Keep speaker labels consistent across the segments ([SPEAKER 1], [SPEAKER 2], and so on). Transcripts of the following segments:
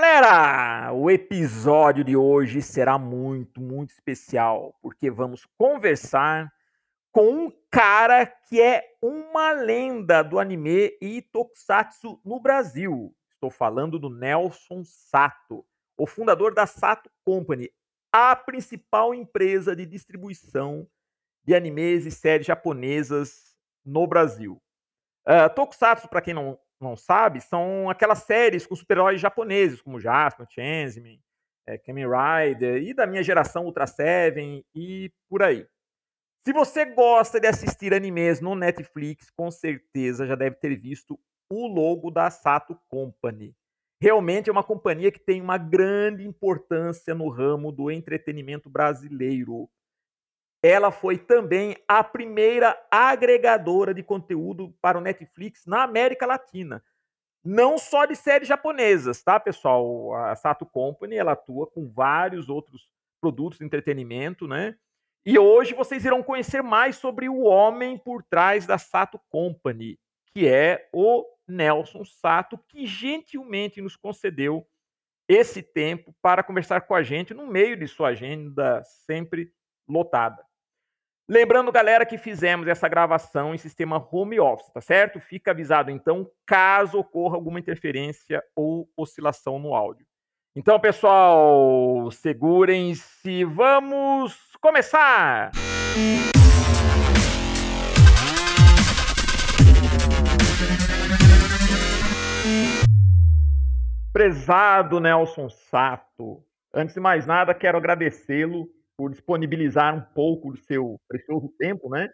[SPEAKER 1] galera! O episódio de hoje será muito, muito especial, porque vamos conversar com um cara que é uma lenda do anime e tokusatsu no Brasil. Estou falando do Nelson Sato, o fundador da Sato Company, a principal empresa de distribuição de animes e séries japonesas no Brasil. Uh, tokusatsu, para quem não não sabe, são aquelas séries com super-heróis japoneses, como Jasper, Changeman, é, Kamen Rider, e da minha geração Ultra Seven, e por aí. Se você gosta de assistir animes no Netflix, com certeza já deve ter visto o logo da Sato Company. Realmente é uma companhia que tem uma grande importância no ramo do entretenimento brasileiro ela foi também a primeira agregadora de conteúdo para o Netflix na América Latina. Não só de séries japonesas, tá, pessoal? A Sato Company, ela atua com vários outros produtos de entretenimento, né? E hoje vocês irão conhecer mais sobre o homem por trás da Sato Company, que é o Nelson Sato, que gentilmente nos concedeu esse tempo para conversar com a gente no meio de sua agenda sempre lotada. Lembrando, galera, que fizemos essa gravação em sistema home office, tá certo? Fica avisado, então, caso ocorra alguma interferência ou oscilação no áudio. Então, pessoal, segurem-se, vamos começar! Prezado Nelson Sato, antes de mais nada, quero agradecê-lo por disponibilizar um pouco do seu precioso tempo, né?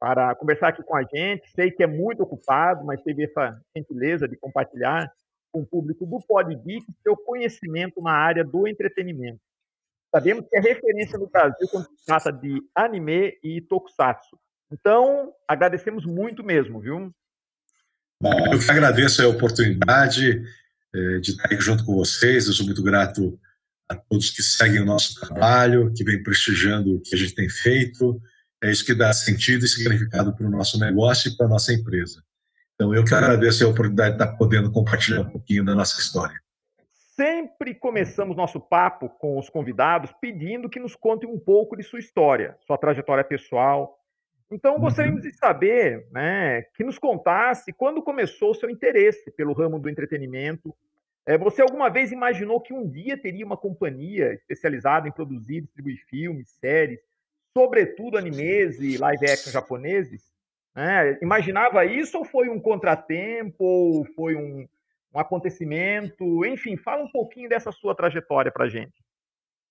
[SPEAKER 1] Para conversar aqui com a gente. Sei que é muito ocupado, mas teve essa gentileza de compartilhar com o público do PodGeek seu conhecimento na área do entretenimento. Sabemos que é referência no Brasil quando se trata de anime e tokusatsu. Então, agradecemos muito mesmo, viu?
[SPEAKER 2] Bom, eu que agradeço a oportunidade eh, de estar aqui junto com vocês. Eu sou muito grato a todos que seguem o nosso trabalho, que vem prestigiando o que a gente tem feito. É isso que dá sentido e significado para o nosso negócio e para a nossa empresa. Então, eu que agradeço a oportunidade de estar podendo compartilhar um pouquinho da nossa história.
[SPEAKER 1] Sempre começamos nosso papo com os convidados pedindo que nos contem um pouco de sua história, sua trajetória pessoal. Então, gostaríamos uhum. de saber, né, que nos contasse quando começou o seu interesse pelo ramo do entretenimento você alguma vez imaginou que um dia teria uma companhia especializada em produzir e distribuir filmes, séries, sobretudo animes e live action japoneses? É, imaginava isso ou foi um contratempo, ou foi um, um acontecimento? Enfim, fala um pouquinho dessa sua trajetória para gente.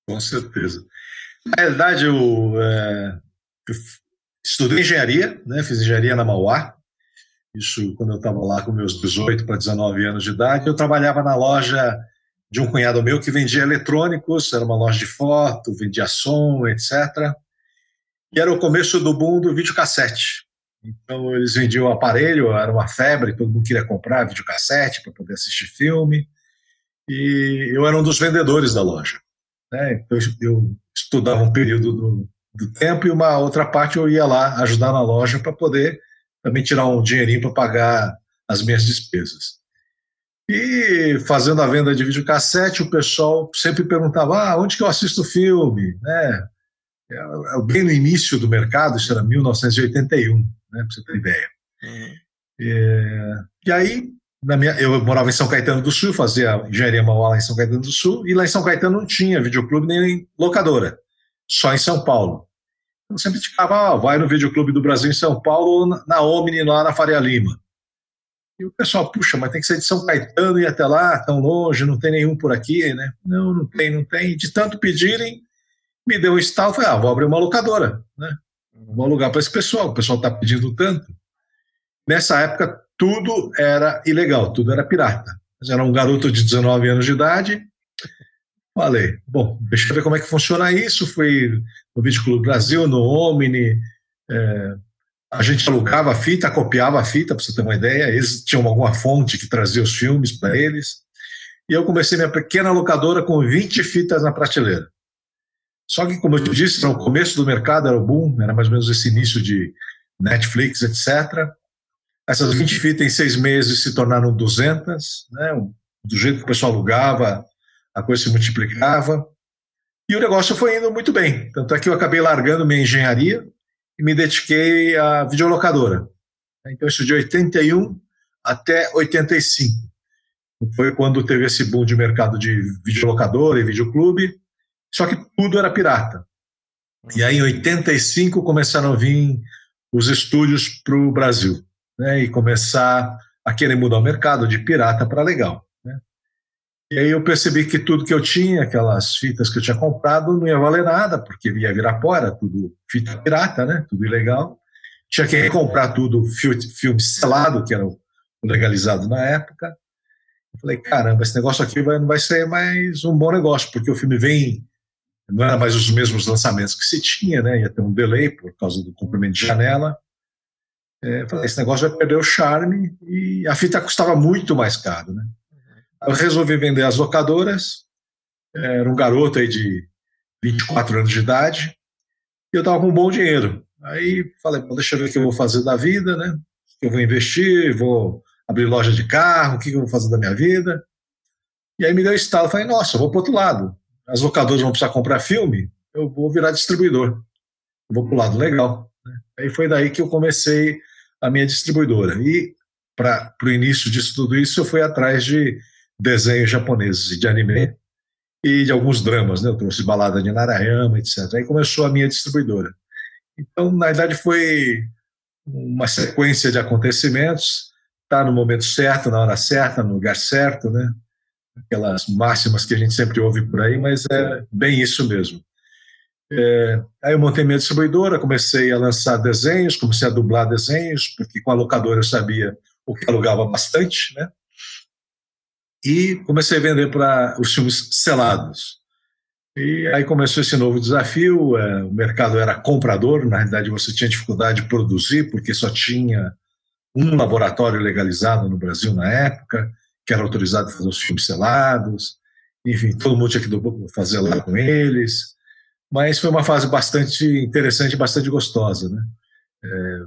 [SPEAKER 2] Com certeza. Na realidade, eu, é, eu estudei engenharia, né, fiz engenharia na Mauá, isso quando eu estava lá com meus 18 para 19 anos de idade, eu trabalhava na loja de um cunhado meu que vendia eletrônicos, era uma loja de foto, vendia som, etc. E era o começo do boom do videocassete. Então eles vendiam o aparelho, era uma febre, todo mundo queria comprar videocassete para poder assistir filme. E eu era um dos vendedores da loja. Né? Então eu estudava um período do, do tempo e uma outra parte eu ia lá ajudar na loja para poder também tirar um dinheirinho para pagar as minhas despesas. E fazendo a venda de videocassete, o pessoal sempre perguntava: ah, onde que eu assisto filme? Né? É, é bem no início do mercado, isso era 1981, né, para você ter ideia. Uhum. É, e aí, na minha, eu morava em São Caetano do Sul, fazia engenharia manual em São Caetano do Sul, e lá em São Caetano não tinha videoclube nem locadora, só em São Paulo. Eu sempre ficava, ah, vai no Videoclube do Brasil em São Paulo, na, Omni, lá na Faria Lima. E o pessoal, puxa, mas tem que ser de São Caetano e até lá, tão longe, não tem nenhum por aqui, né? Não, não tem, não tem. De tanto pedirem, me deu um estalo, falei, ah, vou abrir uma locadora, né? Vou alugar para esse pessoal, o pessoal está pedindo tanto. Nessa época, tudo era ilegal, tudo era pirata. Mas era um garoto de 19 anos de idade, Falei, bom, deixa eu ver como é que funciona isso. Fui no Vídeo Clube Brasil, no Omni. É, a gente alugava a fita, copiava a fita, para você ter uma ideia. Eles tinham alguma fonte que trazia os filmes para eles. E eu comecei minha pequena locadora com 20 fitas na prateleira. Só que, como eu te disse, no começo do mercado era o boom, era mais ou menos esse início de Netflix, etc. Essas 20 fitas em seis meses se tornaram 200, né? Do jeito que o pessoal alugava, a coisa se multiplicava. E o negócio foi indo muito bem. Tanto é que eu acabei largando minha engenharia e me dediquei à videolocadora. Então, isso de 81 até 85. Foi quando teve esse boom de mercado de videolocadora e videoclube, só que tudo era pirata. E aí, em 85, começaram a vir os estúdios para o Brasil, né, e começar a querer mudar o mercado de pirata para legal. E aí eu percebi que tudo que eu tinha, aquelas fitas que eu tinha comprado, não ia valer nada, porque ia virar era tudo fita pirata, né, tudo ilegal. Tinha que recomprar tudo, filme selado, que era legalizado na época. Eu falei, caramba, esse negócio aqui vai, não vai ser mais um bom negócio, porque o filme vem não era mais os mesmos lançamentos que se tinha, né? Ia ter um delay por causa do comprimento de janela. É, falei, esse negócio vai perder o charme e a fita custava muito mais caro, né? Eu resolvi vender as locadoras. Era um garoto aí de 24 anos de idade e eu estava com um bom dinheiro. Aí falei, deixa eu ver o que eu vou fazer da vida, né? Eu vou investir, vou abrir loja de carro, o que eu vou fazer da minha vida. E aí me deu estalo, falei, nossa, vou para outro lado as locadoras vão precisar comprar filme, eu vou virar distribuidor. Eu vou para o lado legal. Aí foi daí que eu comecei a minha distribuidora. E para o início disso tudo isso, eu fui atrás de desenhos japoneses de anime e de alguns dramas, né? Eu trouxe balada de Narayama, etc. Aí começou a minha distribuidora. Então, na verdade, foi uma sequência de acontecimentos, tá no momento certo, na hora certa, no lugar certo, né? aquelas máximas que a gente sempre ouve por aí, mas é bem isso mesmo. É, aí eu montei minha distribuidora, comecei a lançar desenhos, comecei a dublar desenhos, porque com a locadora eu sabia o que alugava bastante, né? E comecei a vender para os filmes selados. E aí começou esse novo desafio. É, o mercado era comprador, na realidade você tinha dificuldade de produzir, porque só tinha um laboratório legalizado no Brasil na época que era autorizado a fazer os filmes selados, enfim, todo mundo tinha que fazer lá com eles, mas foi uma fase bastante interessante, bastante gostosa, né? É,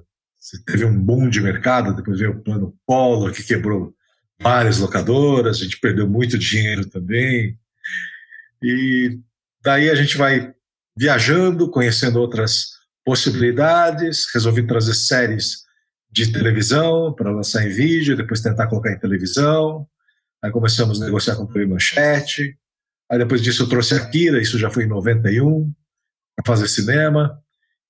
[SPEAKER 2] teve um boom de mercado, depois veio o plano Polo, que quebrou várias locadoras, a gente perdeu muito dinheiro também, e daí a gente vai viajando, conhecendo outras possibilidades, resolvi trazer séries de televisão para lançar em vídeo, depois tentar colocar em televisão. Aí começamos a negociar com o Play Manchete. Aí depois disso eu trouxe Kira, isso já foi em 91, para fazer cinema.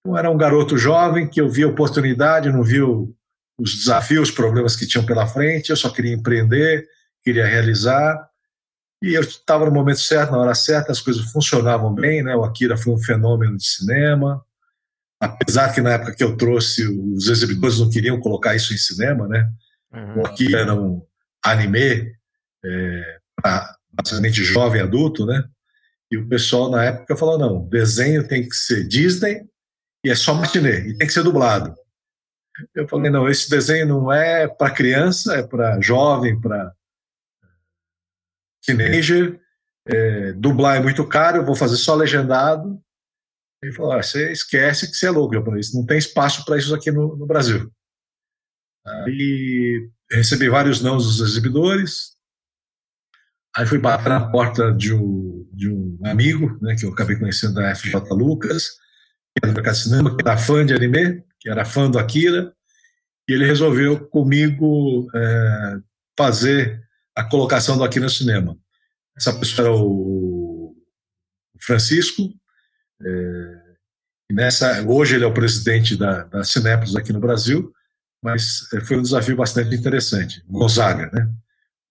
[SPEAKER 2] Então era um garoto jovem que eu via oportunidade, não viu os desafios, os problemas que tinham pela frente, eu só queria empreender, queria realizar. E eu estava no momento certo, na hora certa, as coisas funcionavam bem, né? O Akira foi um fenômeno de cinema apesar que na época que eu trouxe, os exibidores não queriam colocar isso em cinema, né? Uhum. Porque era um anime é, para basicamente jovem adulto, né? E o pessoal na época falou: não, desenho tem que ser Disney e é só matinê, e tem que ser dublado. Eu falei: não, esse desenho não é para criança, é para jovem, para teenager. É, dublar é muito caro, eu vou fazer só legendado ele falou: ah, você esquece que você é louco, japonês, não tem espaço para isso aqui no, no Brasil. Aí recebi vários não dos exibidores. Aí fui bater na porta de um, de um amigo, né, que eu acabei conhecendo da FJ Lucas, que era do cinema, que era fã de anime, que era fã do Akira, e ele resolveu comigo é, fazer a colocação do Akira no cinema. Essa pessoa era o Francisco, é, nessa, hoje ele é o presidente da, da aqui no Brasil, mas é, foi um desafio bastante interessante. Gonzaga, né?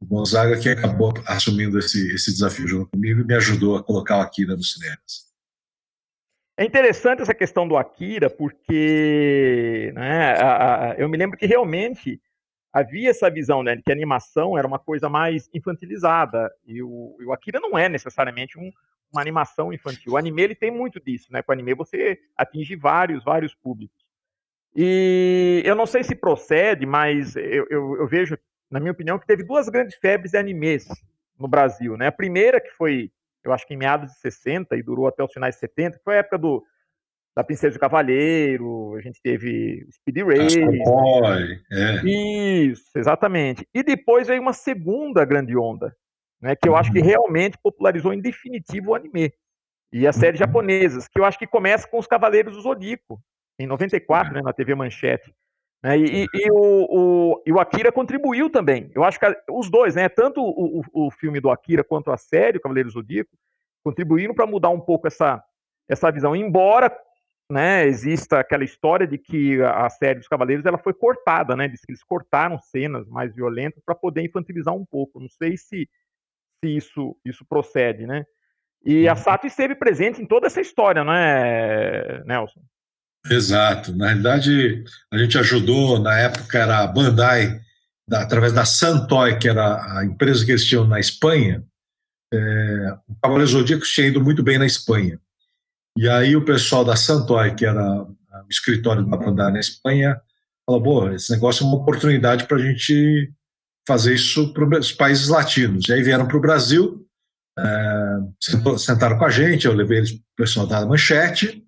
[SPEAKER 2] O Gonzaga que acabou assumindo esse, esse desafio junto comigo e me ajudou a colocar o Akira nos cinemas.
[SPEAKER 1] É interessante essa questão do Akira, porque né, a, a, eu me lembro que realmente havia essa visão né, de que a animação era uma coisa mais infantilizada, e o, o Akira não é necessariamente um, uma animação infantil. O anime ele tem muito disso, né? Com o anime você atinge vários, vários públicos. E eu não sei se procede, mas eu, eu, eu vejo, na minha opinião, que teve duas grandes febres de animes no Brasil, né? A primeira que foi, eu acho que em meados de 60 e durou até os finais de 70, que foi a época do da Princesa do Cavaleiro, a gente teve Speed Race.
[SPEAKER 2] Boy, é.
[SPEAKER 1] Isso, exatamente. E depois veio uma segunda grande onda, né, que eu acho que uhum. realmente popularizou em definitivo o anime. E as séries uhum. japonesas, que eu acho que começa com os Cavaleiros do Zodíaco, em 94, né, na TV Manchete. Né, e, e, o, o, e, o, Akira contribuiu também. Eu acho que os dois, né, tanto o, o, filme do Akira quanto a série, o Cavaleiros do Zodíaco, contribuíram para mudar um pouco essa, essa visão. Embora né, exista aquela história de que a série dos Cavaleiros ela foi cortada, né? Diz que eles cortaram cenas mais violentas para poder infantilizar um pouco. Não sei se, se isso, isso procede, né? E a. Sato esteve presente em toda essa história, não é, Nelson?
[SPEAKER 2] Exato. Na realidade, a gente ajudou, na época era a Bandai, da, através da Santoy, que era a empresa que eles tinham na Espanha. É, o Cavaleiro Zodíaco tinha ido muito bem na Espanha. E aí o pessoal da Santoy, que era o escritório da Bandai na Espanha, falou, pô, esse negócio é uma oportunidade para a gente fazer isso para os países latinos. E aí vieram para o Brasil, é, sentaram com a gente, eu levei eles para o pessoal da Manchete,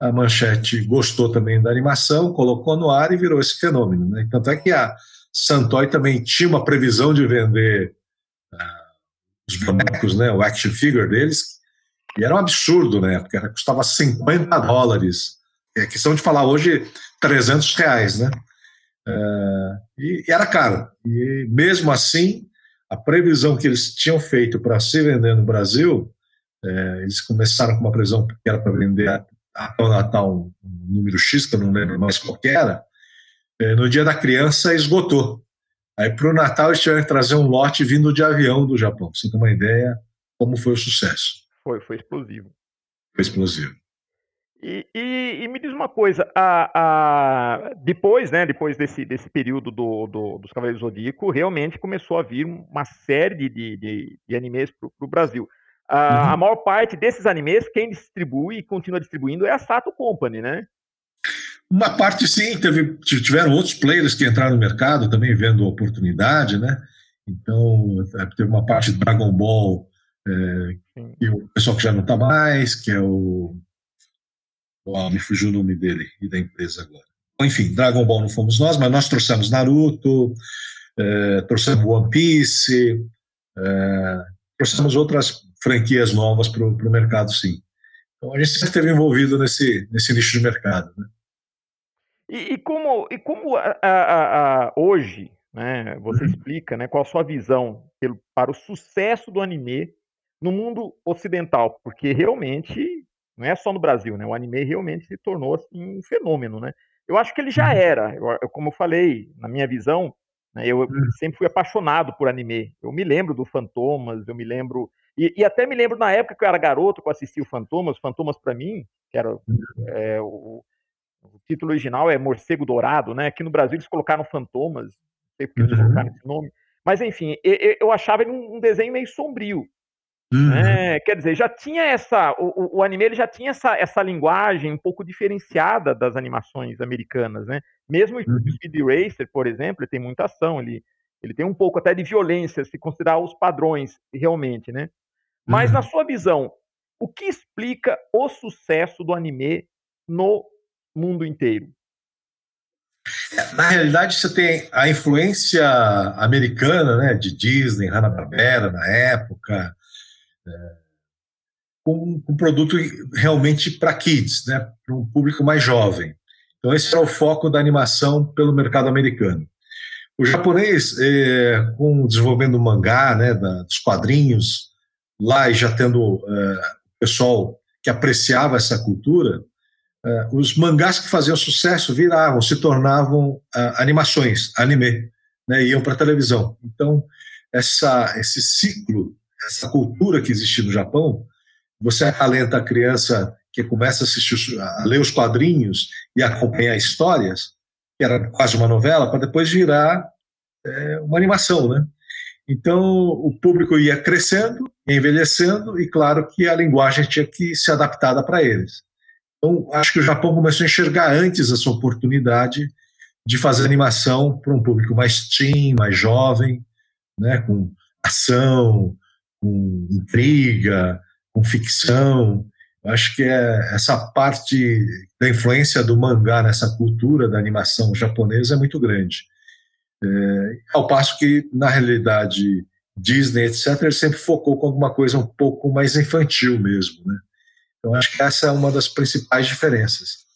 [SPEAKER 2] a Manchete gostou também da animação, colocou no ar e virou esse fenômeno. Né? Tanto é que a Santoy também tinha uma previsão de vender uh, os bonecos, né, o action figure deles, e era um absurdo na época, custava 50 dólares, é questão de falar hoje 300 reais, né? Uh, e, e, era caro. E mesmo assim, a previsão que eles tinham feito para se vender no Brasil, é, eles começaram com uma previsão que era para vender até o Natal um número X, que eu não lembro mais qual era, é, no dia da criança esgotou. Aí para o Natal eles tiveram que trazer um lote vindo de avião do Japão, você ter uma ideia como foi o sucesso.
[SPEAKER 1] Foi, foi explosivo.
[SPEAKER 2] Foi explosivo.
[SPEAKER 1] E, e, e, me diz uma coisa, a, a, depois, né, depois desse, desse período do, do, dos Cavaleiros do Zodíaco, realmente começou a vir uma série de, de, de animes para o Brasil. A, uhum. a, maior parte desses animes, quem distribui e continua distribuindo é a Sato Company, né?
[SPEAKER 2] Uma parte sim, teve, tiveram outros players que entraram no mercado também vendo a oportunidade, né? Então, é, teve uma parte do Dragon Ball, é, e o pessoal que já não está mais, que é o Oh, me fugiu o nome dele e da empresa agora. Enfim, Dragon Ball não fomos nós, mas nós trouxemos Naruto, é, trouxemos One Piece, é, trouxemos outras franquias novas para o mercado, sim. Então a gente sempre esteve envolvido nesse, nesse nicho de mercado. Né?
[SPEAKER 1] E, e, como, e como a, a, a, hoje né, você uhum. explica né, qual a sua visão pelo, para o sucesso do anime no mundo ocidental? Porque realmente não é só no Brasil, né? O anime realmente se tornou assim, um fenômeno, né? Eu acho que ele já uhum. era, eu, como eu falei, na minha visão, né, eu hum. sempre fui apaixonado por anime. Eu me lembro do Fantomas, eu me lembro e, e, até me lembro na época que eu era garoto que eu assisti o Fantomas, Fantomas para mim, que era uhum. é, o, o, título original é Morcego Dourado, né? Aqui no Brasil eles colocaram Fantomas, não sei porque eles uhum. colocaram esse nome. Mas enfim, eu, eu achava ele um, um desenho meio sombrio. Uhum. É, quer dizer, já tinha essa. O, o, anime ele já tinha essa, essa linguagem um pouco diferenciada das animações americanas, né? Mesmo uhum. o Speed Racer, por exemplo, ele tem muita ação, ele, ele tem um pouco até de violência, se considerar os padrões realmente, né? Mas, uhum. na sua visão, o que explica o sucesso do anime no mundo inteiro?
[SPEAKER 2] Na realidade, você tem a influência americana, né, de Disney, Hanna-Barbera na época, com um produto realmente para kids, né, para um público mais jovem. Então, esse é o foco da animação pelo mercado americano. O japonês, é, com o desenvolvimento do mangá, né, da, dos quadrinhos, lá e já tendo é, pessoal que apreciava essa cultura, é, os mangás que faziam sucesso viravam, se tornavam é, animações, anime, né, iam para televisão. Então, essa, esse ciclo essa cultura que existe no Japão, você acalenta a criança que começa a assistir, a ler os quadrinhos e acompanhar histórias, que era quase uma novela, para depois virar é, uma animação, né? Então, o público ia crescendo, envelhecendo, e claro que a linguagem tinha que ser adaptada para eles. Então, acho que o Japão começou a enxergar antes essa oportunidade de fazer animação para um público mais teen, mais jovem, né, com ação, com intriga, com ficção. Acho que é, essa parte da influência do mangá nessa cultura da animação japonesa é muito grande. É, ao passo que, na realidade, Disney, etc., ele sempre focou com alguma coisa um pouco mais infantil mesmo, né? Então acho que essa é uma das principais diferenças.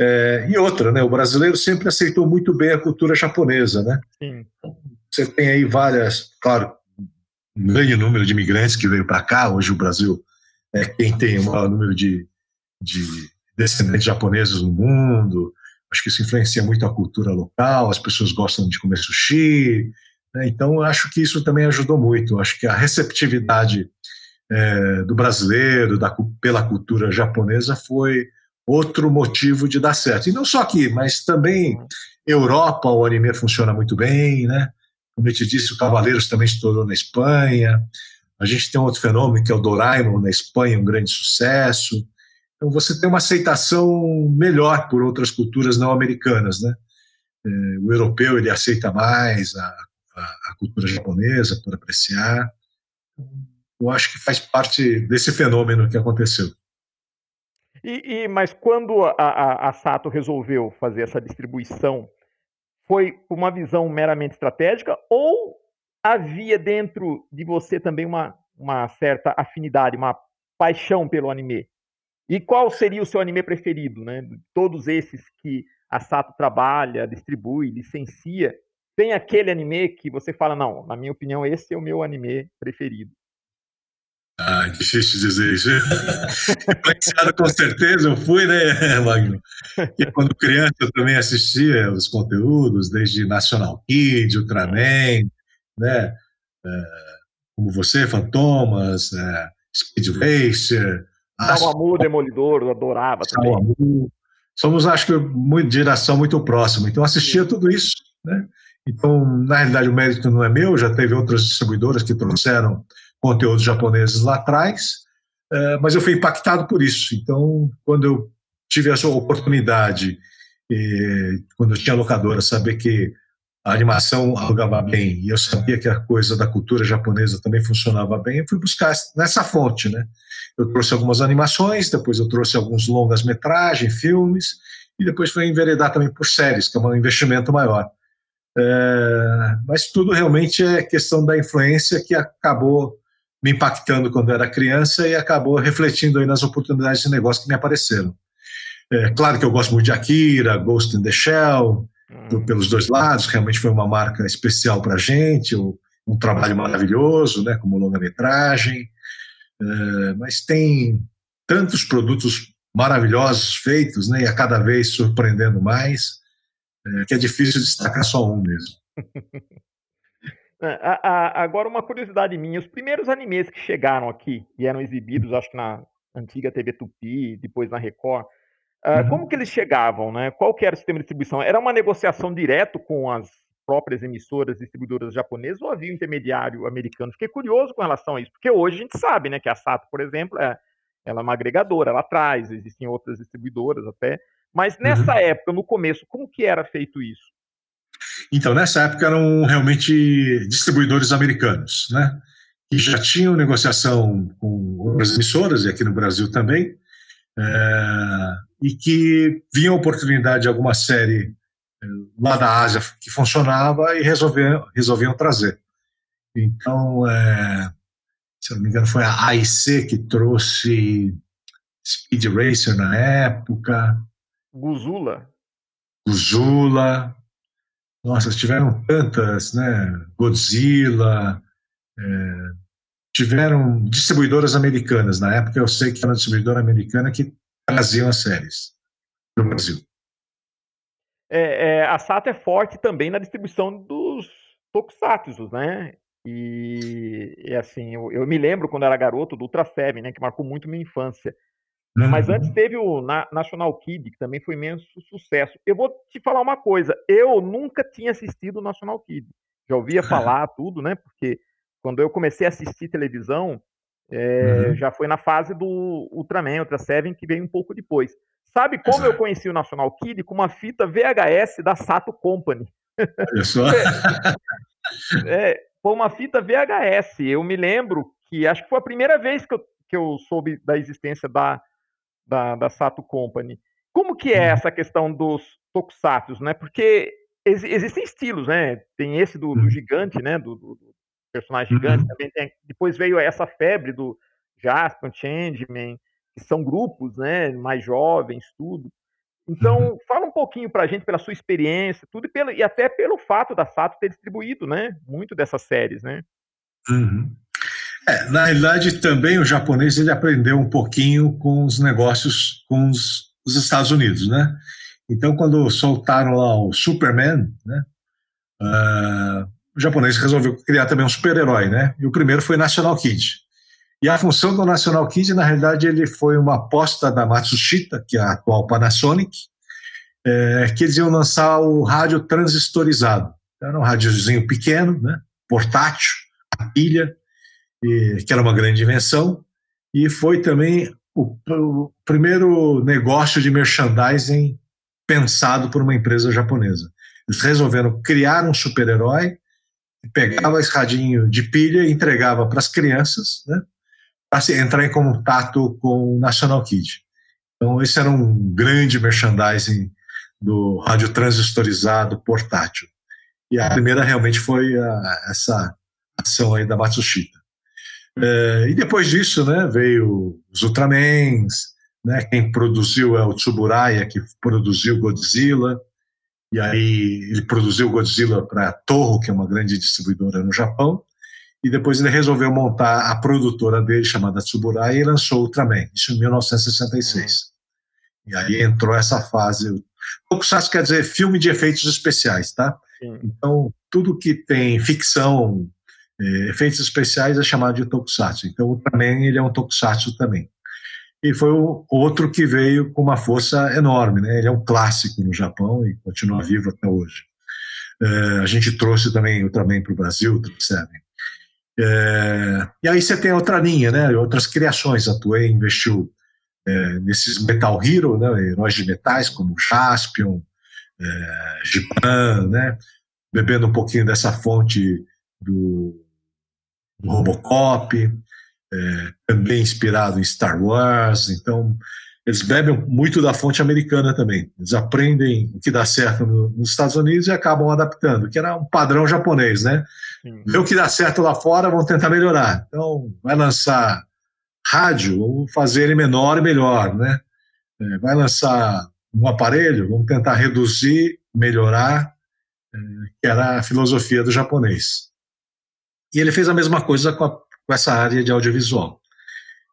[SPEAKER 2] É, e outra, né? O brasileiro sempre aceitou muito bem a cultura japonesa, né? Sim. Você tem aí várias, claro, um grande número de imigrantes que veio para cá. Hoje o Brasil é quem tem o maior número de, de descendentes japoneses no mundo. Acho que isso influencia muito a cultura local. As pessoas gostam de comer sushi. Né? Então, acho que isso também ajudou muito. Acho que a receptividade é, do brasileiro da, pela cultura japonesa foi outro motivo de dar certo. E não só aqui, mas também Europa, o anime funciona muito bem, né? Como eu te disse, o Cavaleiros também estourou na Espanha. A gente tem outro fenômeno que é o Doraemon na Espanha, um grande sucesso. Então você tem uma aceitação melhor por outras culturas não americanas, né? É, o europeu ele aceita mais a, a, a cultura japonesa por apreciar. Eu acho que faz parte desse fenômeno que aconteceu.
[SPEAKER 1] E, e, mas quando a, a, a, Sato resolveu fazer essa distribuição, foi uma visão meramente estratégica ou havia dentro de você também uma, uma certa afinidade, uma paixão pelo anime? E qual seria o seu anime preferido, né? Todos esses que a Sato trabalha, distribui, licencia, tem aquele anime que você fala, não, na minha opinião, esse é o meu anime preferido.
[SPEAKER 2] Ah, difícil dizer isso. Influenciado com certeza eu fui, né, Magno? E quando criança eu também assistia os conteúdos, desde National Kid, Ultraman, né? É, como você, Fantomas, é, Speed Racer.
[SPEAKER 1] Salvamu, Demolidor, eu adorava também. Salvamu.
[SPEAKER 2] Somos, acho que, muito, de geração muito próxima. Então assistia tudo isso, né? Então, na realidade, o mérito não é meu, já teve outras distribuidoras que trouxeram conteúdos japoneses lá atrás, é, mas eu fui impactado por isso. Então, quando eu tive essa oportunidade, quando eu tinha locadora, saber que a animação alugava bem e eu sabia que a coisa da cultura japonesa também funcionava bem, eu fui buscar nessa fonte, né? Eu trouxe algumas animações, depois eu trouxe alguns longas-metragens, filmes, e depois fui enveredar também por séries, que é um investimento maior. É, mas tudo realmente é questão da influência que acabou me impactando quando era criança e acabou refletindo aí nas oportunidades de negócio que me apareceram. É, claro que eu gosto muito de Akira, Ghost in the Shell, hum. pelos dois lados, realmente foi uma marca especial para a gente, um trabalho maravilhoso, né, como longa-metragem, é, mas tem tantos produtos maravilhosos feitos, né, e a cada vez surpreendendo mais, é, que é difícil destacar só um mesmo.
[SPEAKER 1] É, agora, uma curiosidade minha: os primeiros animes que chegaram aqui e eram exibidos, acho que na antiga TV Tupi, depois na Record, uh, como que eles chegavam, né? Qual que era o sistema de distribuição? Era uma negociação direto com as próprias emissoras distribuidoras japonesas ou havia um intermediário americano? Fiquei curioso com relação a isso, porque hoje a gente sabe, né, que a Sato, por exemplo, é, ela é uma agregadora, ela traz, existem outras distribuidoras até. Mas nessa uhum. época, no começo, como que era feito isso?
[SPEAKER 2] Então, nessa época eram realmente distribuidores americanos, né? Que já tinham negociação com outras emissoras, e aqui no Brasil também, é, e que viam a oportunidade de alguma série é, lá da Ásia que funcionava e resolviam, resolviam trazer. Então, é, se não me engano, foi a AIC que trouxe Speed Racer na época.
[SPEAKER 1] Guzula.
[SPEAKER 2] Guzula, nossa, tiveram tantas, né? Godzilla, é, tiveram distribuidoras americanas. Na época eu sei que era uma distribuidora americana que traziam as séries para o Brasil.
[SPEAKER 1] É, é, a Sato é forte também na distribuição dos tokusatsu, né? E, e assim, eu, eu, me lembro quando era garoto do Ultra Seven, né? Que marcou muito minha infância. Uhum. Mas antes teve o National Kid, que também foi imenso sucesso. Eu vou te falar uma coisa, eu nunca tinha assistido o National Kid. Já ouvia falar tudo, né? Porque quando eu comecei a assistir televisão, é, uhum. já foi na fase do Ultraman, Ultra Seven, que veio um pouco depois. Sabe como eu conheci o National Kid? Com uma fita VHS da Sato Company. Olha só. é, foi uma fita VHS. Eu me lembro que acho que foi a primeira vez que eu, que eu soube da existência da, da, da Sato Company. Como que é uhum. essa questão dos tokusatsu, né? Porque ex existem estilos, né? Tem esse do, do uhum. gigante, né? Do, do, personagens uhum. gigantes. Também tem, depois veio essa febre do Jasper, Changeman, que são grupos, né, mais jovens, tudo. Então, uhum. fala um pouquinho para a gente pela sua experiência, tudo e, pelo, e até pelo fato da Sato ter distribuído, né, muito dessas séries, né?
[SPEAKER 2] Uhum. É, na realidade, também o japonês ele aprendeu um pouquinho com os negócios com os, os Estados Unidos, né? Então, quando soltaram lá o Superman, né, uh, o japonês resolveu criar também um super-herói, né? E o primeiro foi National Kid. E a função do National Kid, na realidade, ele foi uma aposta da Matsushita, que é a atual Panasonic, é, que eles iam lançar o rádio transistorizado. Era um rádiozinho pequeno, né, portátil, a pilha, e, que era uma grande invenção, e foi também o, o primeiro negócio de merchandising pensado por uma empresa japonesa. Eles resolveram criar um super-herói, pegava esse radinho de pilha e entregava para as crianças, né, para entrar em contato com o National Kid. Então, esse era um grande merchandising do rádio transistorizado portátil. E a primeira realmente foi a, essa ação aí da Matsushita. É, e depois disso, né, veio os Ultramans, né, quem produziu é o Tsuburaya, que produziu Godzilla, e aí ele produziu Godzilla para a Toho, que é uma grande distribuidora no Japão, e depois ele resolveu montar a produtora dele, chamada Tsuburai, e lançou Ultraman, isso em 1966. Uhum. E aí entrou essa fase. Tokusatsu quer dizer filme de efeitos especiais, tá? Sim. Então, tudo que tem ficção, é, efeitos especiais é chamado de Tokusatsu. Então, o Ultraman ele é um Tokusatsu também. E foi o outro que veio com uma força enorme, né? Ele é um clássico no Japão e continua vivo até hoje. É, a gente trouxe também Ultraman para o Brasil, trouxeram. É, e aí você tem outra linha, né? Outras criações. A Toei investiu é, nesses Metal Hero, né? Heróis de metais como Jaspion, é, Giban, né? Bebendo um pouquinho dessa fonte do, do Robocop, é, também inspirado em Star Wars. Então, eles bebem muito da fonte americana também. Eles aprendem o que dá certo no, nos Estados Unidos e acabam adaptando, que era um padrão japonês, né? Vê o que dá certo lá fora, vão tentar melhorar. Então, vai lançar rádio, vamos fazer ele menor e melhor, né? É, vai lançar um aparelho, vamos tentar reduzir, melhorar, é, que era a filosofia do japonês. E ele fez a mesma coisa com, a, com essa área de audiovisual.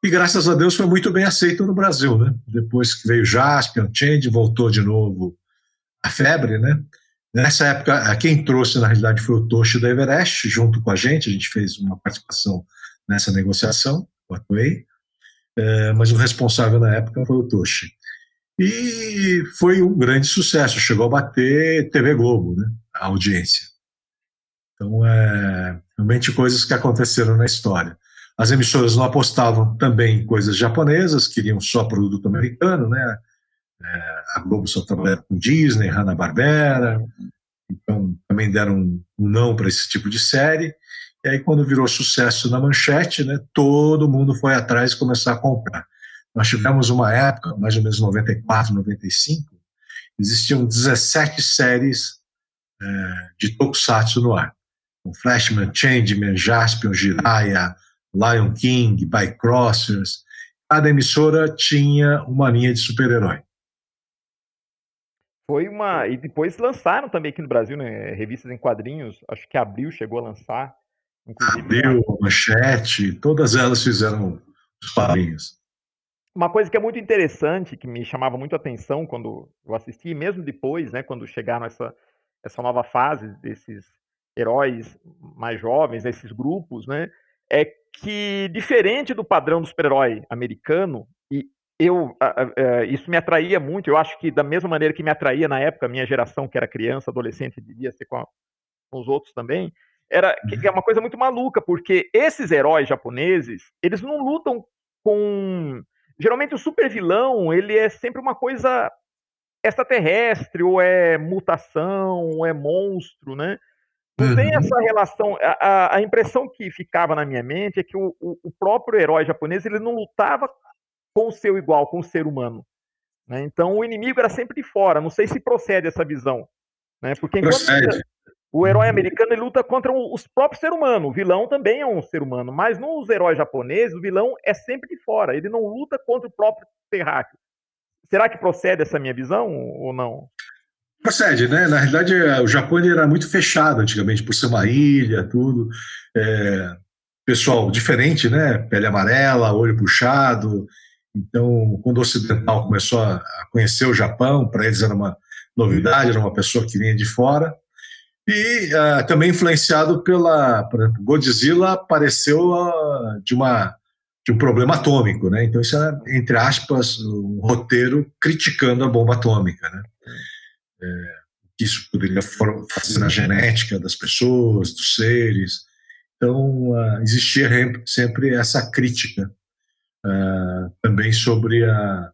[SPEAKER 2] E graças a Deus foi muito bem aceito no Brasil, né? Depois que veio Jaspion, Change, voltou de novo a febre, né? Nessa época, quem trouxe na realidade foi o Toshi da Everest, junto com a gente, a gente fez uma participação nessa negociação, com a Toei, é, mas o responsável na época foi o Toshi. E foi um grande sucesso, chegou a bater TV Globo, né? A audiência. Então, é realmente coisas que aconteceram na história. As emissoras não apostavam também em coisas japonesas, queriam só produto americano, né? É, a Globo só trabalhava com Disney, Hanna-Barbera, então também deram um não para esse tipo de série. E aí, quando virou sucesso na manchete, né, todo mundo foi atrás e começou a comprar. Nós tivemos uma época, mais ou menos 94, 95, existiam 17 séries é, de Tokusatsu no ar. Com Flashman, Changeman, Jaspion, Jiraiya, Lion King, Bycrossers. Cada emissora tinha uma linha de super-herói.
[SPEAKER 1] Foi uma. E depois lançaram também aqui no Brasil, né? Revistas em quadrinhos. Acho que Abril chegou a lançar.
[SPEAKER 2] Abril, Manchete, todas elas fizeram os quadrinhos.
[SPEAKER 1] Uma coisa que é muito interessante, que me chamava muito a atenção quando eu assisti, mesmo depois, né, quando chegaram essa, essa nova fase desses heróis mais jovens, esses grupos, né, é que, diferente do padrão do super-herói americano, e eu é, isso me atraía muito, eu acho que da mesma maneira que me atraía na época, a minha geração, que era criança, adolescente, devia ser com, a, com os outros também, era que é uma coisa muito maluca, porque esses heróis japoneses, eles não lutam com... Geralmente o super vilão, ele é sempre uma coisa extraterrestre, ou é mutação, ou é monstro, né? Não uhum. tem essa relação. A, a, impressão que ficava na minha mente é que o, o, o, próprio herói japonês ele não lutava com o seu igual, com o ser humano. Né? Então o inimigo era sempre de fora. Não sei se procede essa visão. Né? Porque procede. O herói americano ele luta contra os próprios seres humanos. O vilão também é um ser humano, mas nos heróis japoneses, o vilão é sempre de fora. Ele não luta contra o próprio terráqueo. Será que procede essa minha visão ou não?
[SPEAKER 2] Procede, né? Na realidade, o Japão era muito fechado antigamente, por ser uma ilha, tudo. É, pessoal diferente, né? Pele amarela, olho puxado. Então, quando o ocidental começou a conhecer o Japão, para eles era uma novidade, era uma pessoa que vinha de fora. E uh, também influenciado pela. Por exemplo, Godzilla apareceu uh, de, uma, de um problema atômico, né? Então, isso era, entre aspas, um roteiro criticando a bomba atômica, né? É, isso poderia fazer na genética das pessoas, dos seres. Então, uh, existia sempre essa crítica uh, também sobre a, a,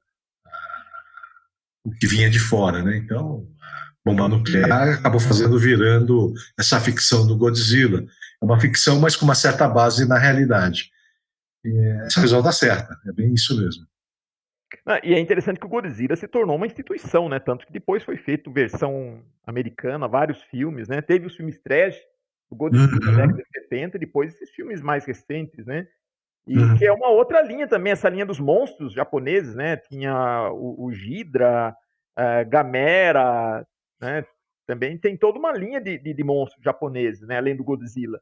[SPEAKER 2] o que vinha de fora. Né? Então, a bomba nuclear acabou fazendo, virando essa ficção do Godzilla. É uma ficção, mas com uma certa base na realidade. E essa visão dá certa, é bem isso mesmo.
[SPEAKER 1] Ah, e é interessante que o Godzilla se tornou uma instituição, né? Tanto que depois foi feito versão americana, vários filmes, né? Teve os filmes trash, o Godzilla uhum. na década de 70, e depois esses filmes mais recentes, né? E uhum. que é uma outra linha também, essa linha dos monstros japoneses, né? Tinha o, o Ghidra, uh, Gamera, né? Também tem toda uma linha de, de, de monstros japoneses, né? Além do Godzilla.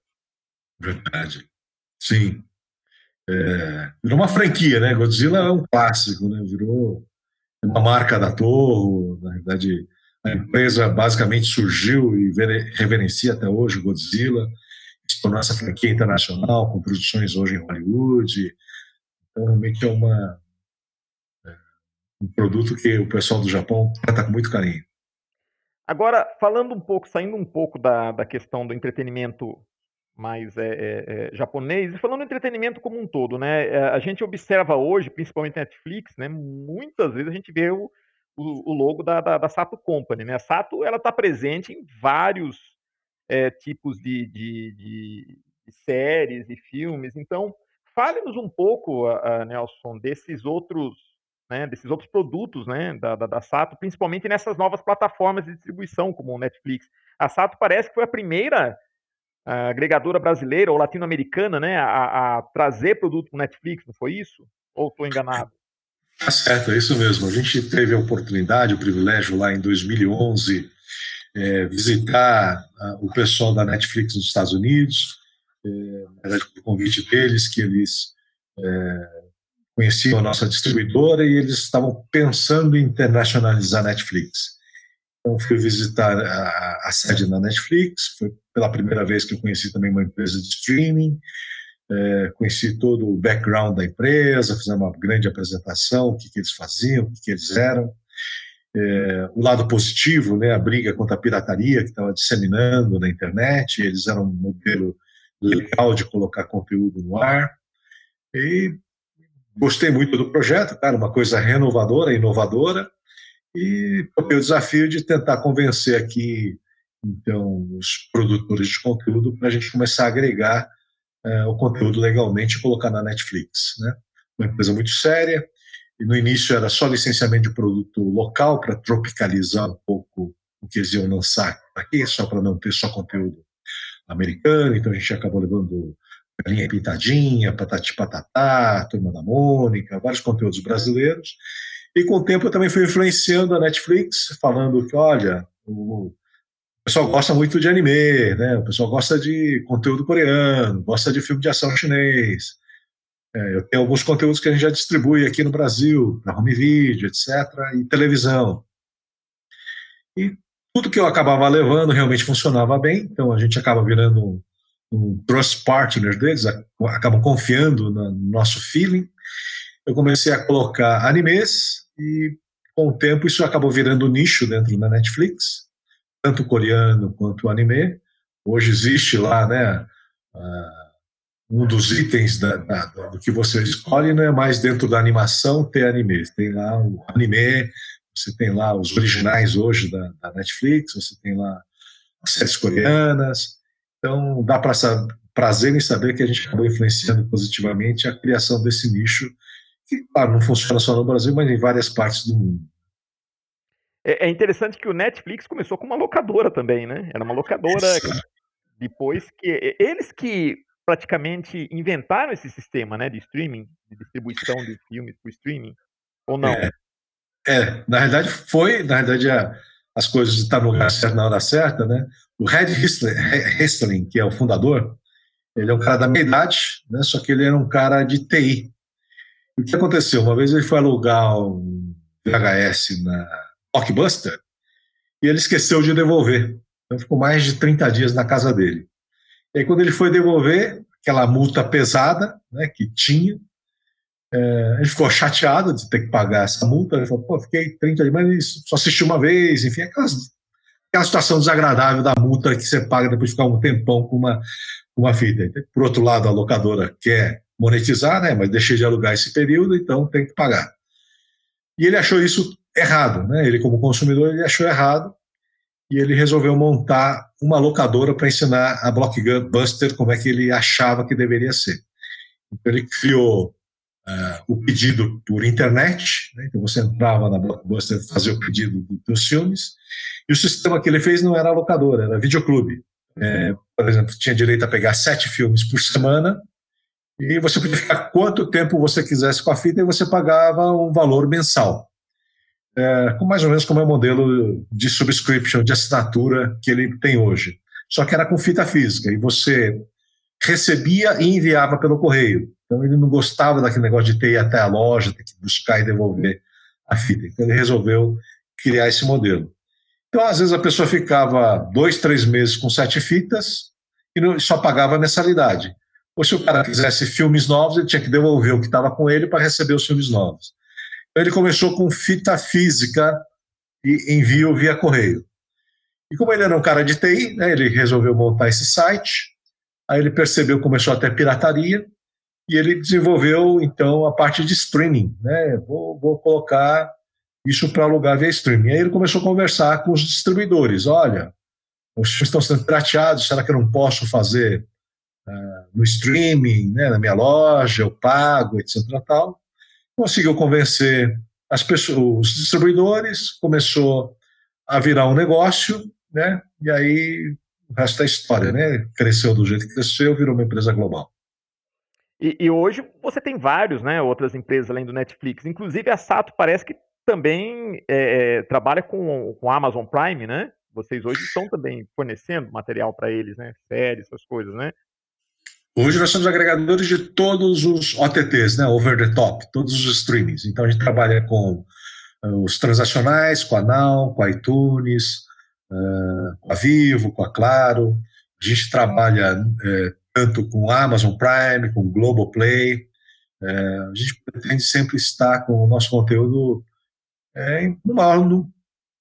[SPEAKER 2] Verdade. Sim. É, virou uma franquia, né? Godzilla é um clássico, né? Virou uma marca da Torre. Na verdade, a empresa basicamente surgiu e reverencia até hoje o Godzilla. Se tornou essa franquia internacional, com produções hoje em Hollywood. Então, realmente é uma, é, um produto que o pessoal do Japão trata com muito carinho.
[SPEAKER 1] Agora, falando um pouco, saindo um pouco da, da questão do entretenimento mais é, é, japonês. E falando do entretenimento como um todo, né? A gente observa hoje, principalmente Netflix, né? Muitas vezes a gente vê o, o, o logo da, da, da, Sato Company, né? A Sato ela está presente em vários é, tipos de, de, de, de, séries e filmes. Então, fale-nos um pouco, a, a Nelson, desses outros, né? Desses outros produtos, né? Da, da, da Sato, principalmente nessas novas plataformas de distribuição, como o Netflix. A Sato parece que foi a primeira agregadora brasileira ou latino-americana né, a, a trazer produto para o Netflix, não foi isso? Ou estou enganado?
[SPEAKER 2] Tá certo, é isso mesmo. A gente teve a oportunidade, o privilégio lá em 2011, é, visitar uh, o pessoal da Netflix nos Estados Unidos, é, na verdade, por convite deles, que eles é, conheciam a nossa distribuidora e eles estavam pensando em internacionalizar a Netflix. Então, fui visitar a, a, sede da Netflix, foi pela primeira vez que eu conheci também uma empresa de streaming, é, conheci todo o background da empresa, fizemos uma grande apresentação, o que, que eles faziam, o que, que eles eram. É, o lado positivo, né, a briga contra a pirataria que estava disseminando na internet, eles eram um modelo legal de colocar conteúdo no ar. E gostei muito do projeto, cara, uma coisa renovadora, inovadora e o desafio de tentar convencer aqui então os produtores de conteúdo para a gente começar a agregar é, o conteúdo legalmente e colocar na Netflix, né? Uma empresa muito séria e no início era só licenciamento de produto local para tropicalizar um pouco o que eles iam lançar aqui, só para não ter só conteúdo americano. Então a gente acabou levando linha pintadinha, patati patatá, turma da Mônica, vários conteúdos brasileiros. E com o tempo eu também fui influenciando a Netflix, falando que, olha, o pessoal gosta muito de anime, né? O pessoal gosta de conteúdo coreano, gosta de filme de ação chinês. É, eu tenho alguns conteúdos que a gente já distribui aqui no Brasil, para home video, etc., e televisão. E tudo que eu acabava levando realmente funcionava bem, então a gente acaba virando um, um trust partner deles, acabam confiando no nosso feeling. Eu comecei a colocar animes, e com o tempo isso acabou virando nicho dentro da Netflix, tanto coreano quanto anime. Hoje existe lá, né, um dos itens da, da, do que você escolhe não é mais dentro da animação ter anime. Tem lá o anime, você tem lá os originais hoje da, da Netflix, você tem lá as séries coreanas. Então dá para prazer em saber que a gente acabou influenciando positivamente a criação desse nicho que, claro, não funciona só no Brasil, mas em várias partes do mundo.
[SPEAKER 1] É, é, interessante que o Netflix começou com uma locadora também, né? Era uma locadora depois que eles que praticamente inventaram esse sistema, né, de streaming, de distribuição de filmes por streaming, ou não?
[SPEAKER 2] É, é na verdade foi, na verdade a, as coisas estão no lugar certo na hora certa, né? O Red Hestling, que é o fundador, ele é um cara da meia idade, né? Só que ele era um cara de TI. O que aconteceu? Uma vez ele foi alugar um VHS na Blockbuster e ele esqueceu de devolver. Então ficou mais de 30 dias na casa dele. E aí, quando ele foi devolver aquela multa pesada né, que tinha, é, ele ficou chateado de ter que pagar essa multa. Ele falou: pô, fiquei 30 dias, mas só assisti uma vez. Enfim, aquelas, aquela situação desagradável da multa que você paga depois de ficar um tempão com uma, uma fita. Por outro lado, a locadora quer monetizar, né, mas deixei de alugar esse período, então tem que pagar. E ele achou isso errado, né? Ele como consumidor ele achou errado e ele resolveu montar uma locadora para ensinar a Blockbuster como é que ele achava que deveria ser. Então ele criou uh, o pedido por internet, né? então você entrava na Blockbuster fazia o pedido dos filmes, e o sistema que ele fez não era locadora, era videoclube. É, por exemplo, tinha direito a pegar sete filmes por semana, e você podia ficar quanto tempo você quisesse com a fita e você pagava um valor mensal. É, mais ou menos como é o modelo de subscription, de assinatura que ele tem hoje. Só que era com fita física, e você recebia e enviava pelo correio. Então ele não gostava daquele negócio de ter ir até a loja, ter que buscar e devolver a fita. Então ele resolveu criar esse modelo. Então, às vezes, a pessoa ficava dois, três meses com sete fitas e só pagava a mensalidade. Ou se o cara quisesse filmes novos, ele tinha que devolver o que estava com ele para receber os filmes novos. Então, ele começou com fita física e envio via correio. E como ele era um cara de TI, né, ele resolveu montar esse site. Aí ele percebeu que começou a ter pirataria e ele desenvolveu então a parte de streaming, né? Vou, vou colocar isso para alugar via streaming. Aí ele começou a conversar com os distribuidores. Olha, os filmes estão sendo pirateados, será que eu não posso fazer no streaming, né, na minha loja, eu pago, etc. Tal. Conseguiu convencer as pessoas, os distribuidores, começou a virar um negócio, né? E aí o resto é história, né? Cresceu do jeito que cresceu, virou uma empresa global.
[SPEAKER 1] E, e, hoje você tem vários, né? Outras empresas além do Netflix. Inclusive a Sato parece que também é, é trabalha com o Amazon Prime, né? Vocês hoje estão também fornecendo material para eles, né? Séries, essas coisas, né?
[SPEAKER 2] Hoje nós somos agregadores de todos os OTTs, né? Over the top, todos os streamings. Então a gente trabalha com uh, os transacionais, com a Now, com a iTunes, uh, com a Vivo, com a Claro. A gente trabalha uh, tanto com Amazon Prime, com Globoplay. a gente pretende sempre estar com o nosso conteúdo é, no maior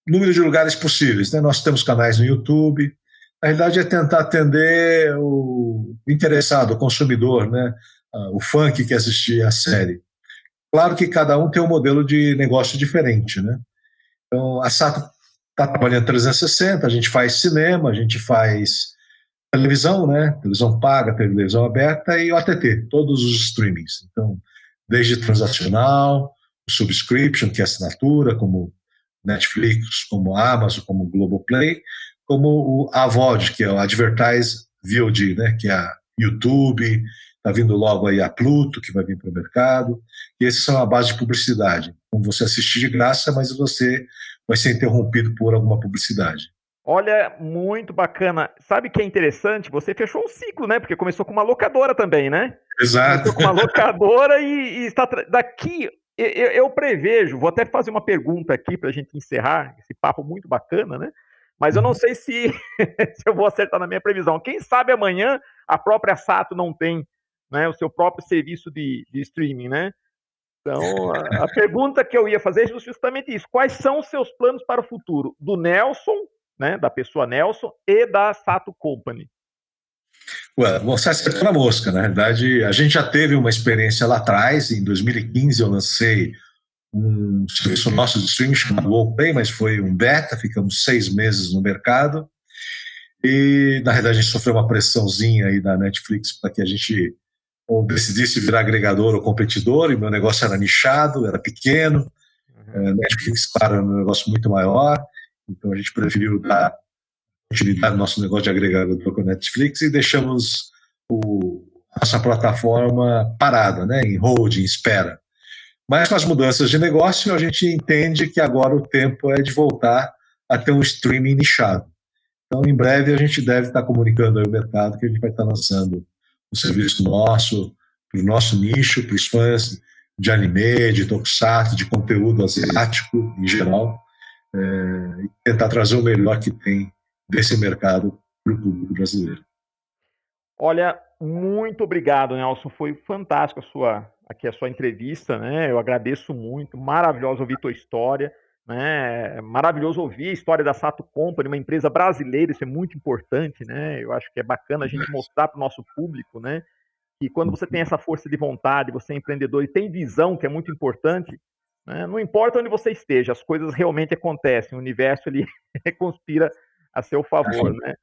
[SPEAKER 2] número de lugares possíveis. Né? Nós temos canais no YouTube. A realidade é tentar atender o interessado, o consumidor, né? o fã que quer assistir a série. Claro que cada um tem um modelo de negócio diferente. Né? Então, a Sato está trabalhando 360, a gente faz cinema, a gente faz televisão, né? televisão paga, televisão aberta e OTT, todos os streamings. Então, desde transacional, subscription, que é assinatura, como Netflix, como Amazon, como Globoplay, como o AVOD, que é o Advertise VOD, né, que é a YouTube, está vindo logo aí a Pluto, que vai vir para o mercado, e esses são a base de publicidade. Como você assistir de graça, mas você vai ser interrompido por alguma publicidade.
[SPEAKER 1] Olha, muito bacana. Sabe o que é interessante? Você fechou um ciclo, né? Porque começou com uma locadora também, né?
[SPEAKER 2] Exato.
[SPEAKER 1] Começou com uma locadora e, e está daqui eu, eu, prevejo, vou até fazer uma pergunta aqui para a gente encerrar esse papo muito bacana, né? Mas eu não uhum. sei se, se eu vou acertar na minha previsão. Quem sabe amanhã a própria Sato não tem né, o seu próprio serviço de, de streaming, né? Então, a, a, pergunta que eu ia fazer é justamente isso. Quais são os seus planos para o futuro do Nelson, né, da pessoa Nelson, e da Sato Company?
[SPEAKER 2] Ué, você acertou na mosca. Na verdade, a gente já teve uma experiência lá atrás. Em 2015, eu lancei um serviço nosso de streaming chamado OpenPay, mas foi um beta, ficamos seis meses no mercado. E, na verdade, a gente sofreu uma pressãozinha aí da Netflix para que a gente decidisse virar agregador ou competidor, e meu negócio era nichado, era pequeno, É, Netflix, claro, é um negócio muito maior, então a gente preferiu dar continuidade no nosso negócio de agregador com a Netflix e deixamos o, nossa plataforma parada, né, em hold, em espera. Mas com as mudanças de negócio, a gente entende que agora o tempo é de voltar a ter um streaming nichado. Então, em breve, a gente deve estar comunicando ao mercado que a gente vai estar lançando um serviço nosso, para o nosso nicho, para os fãs de anime, de tokusatsu, de conteúdo asiático em geral, é, e tentar trazer o melhor que tem desse mercado para o público brasileiro.
[SPEAKER 1] Olha, muito obrigado, Nelson. Foi fantástico a sua, aqui a sua entrevista, né? Eu agradeço muito. Maravilhoso ouvir tua história, né? Maravilhoso ouvir a história da Sato Company, uma empresa brasileira. Isso é muito importante, né? Eu acho que é bacana a gente mostrar para o nosso público, né? que quando você tem essa força de vontade, você é empreendedor e tem visão, que é muito importante, né, não importa onde você esteja, as coisas realmente acontecem, o universo ele conspira a seu favor, né?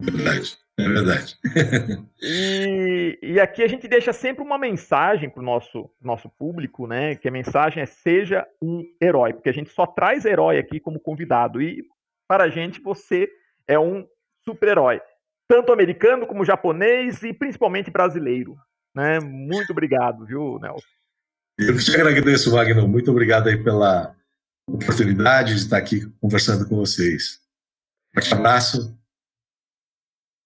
[SPEAKER 2] É verdade, é verdade.
[SPEAKER 1] e, e aqui a gente deixa sempre uma mensagem para o nosso, nosso público, né? Que a mensagem é seja um herói, porque a gente só traz herói aqui como convidado. E para a gente você é um super-herói tanto americano como japonês e principalmente brasileiro. Né? Muito obrigado, viu, Nelson?
[SPEAKER 2] Eu te agradeço, Wagner. Muito obrigado aí pela oportunidade de estar aqui conversando com vocês. Um abraço.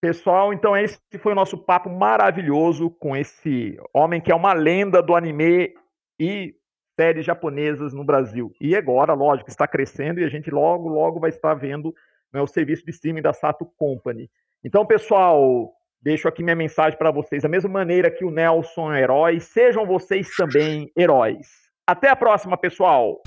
[SPEAKER 1] Pessoal, então esse foi o nosso papo maravilhoso com esse homem que é uma lenda do anime e séries japonesas no Brasil. E agora, lógico, está crescendo e a gente logo, logo vai estar vendo né, o serviço de streaming da Sato Company. Então, pessoal, deixo aqui minha mensagem para vocês. Da mesma maneira que o Nelson é herói, sejam vocês também heróis. Até a próxima, pessoal!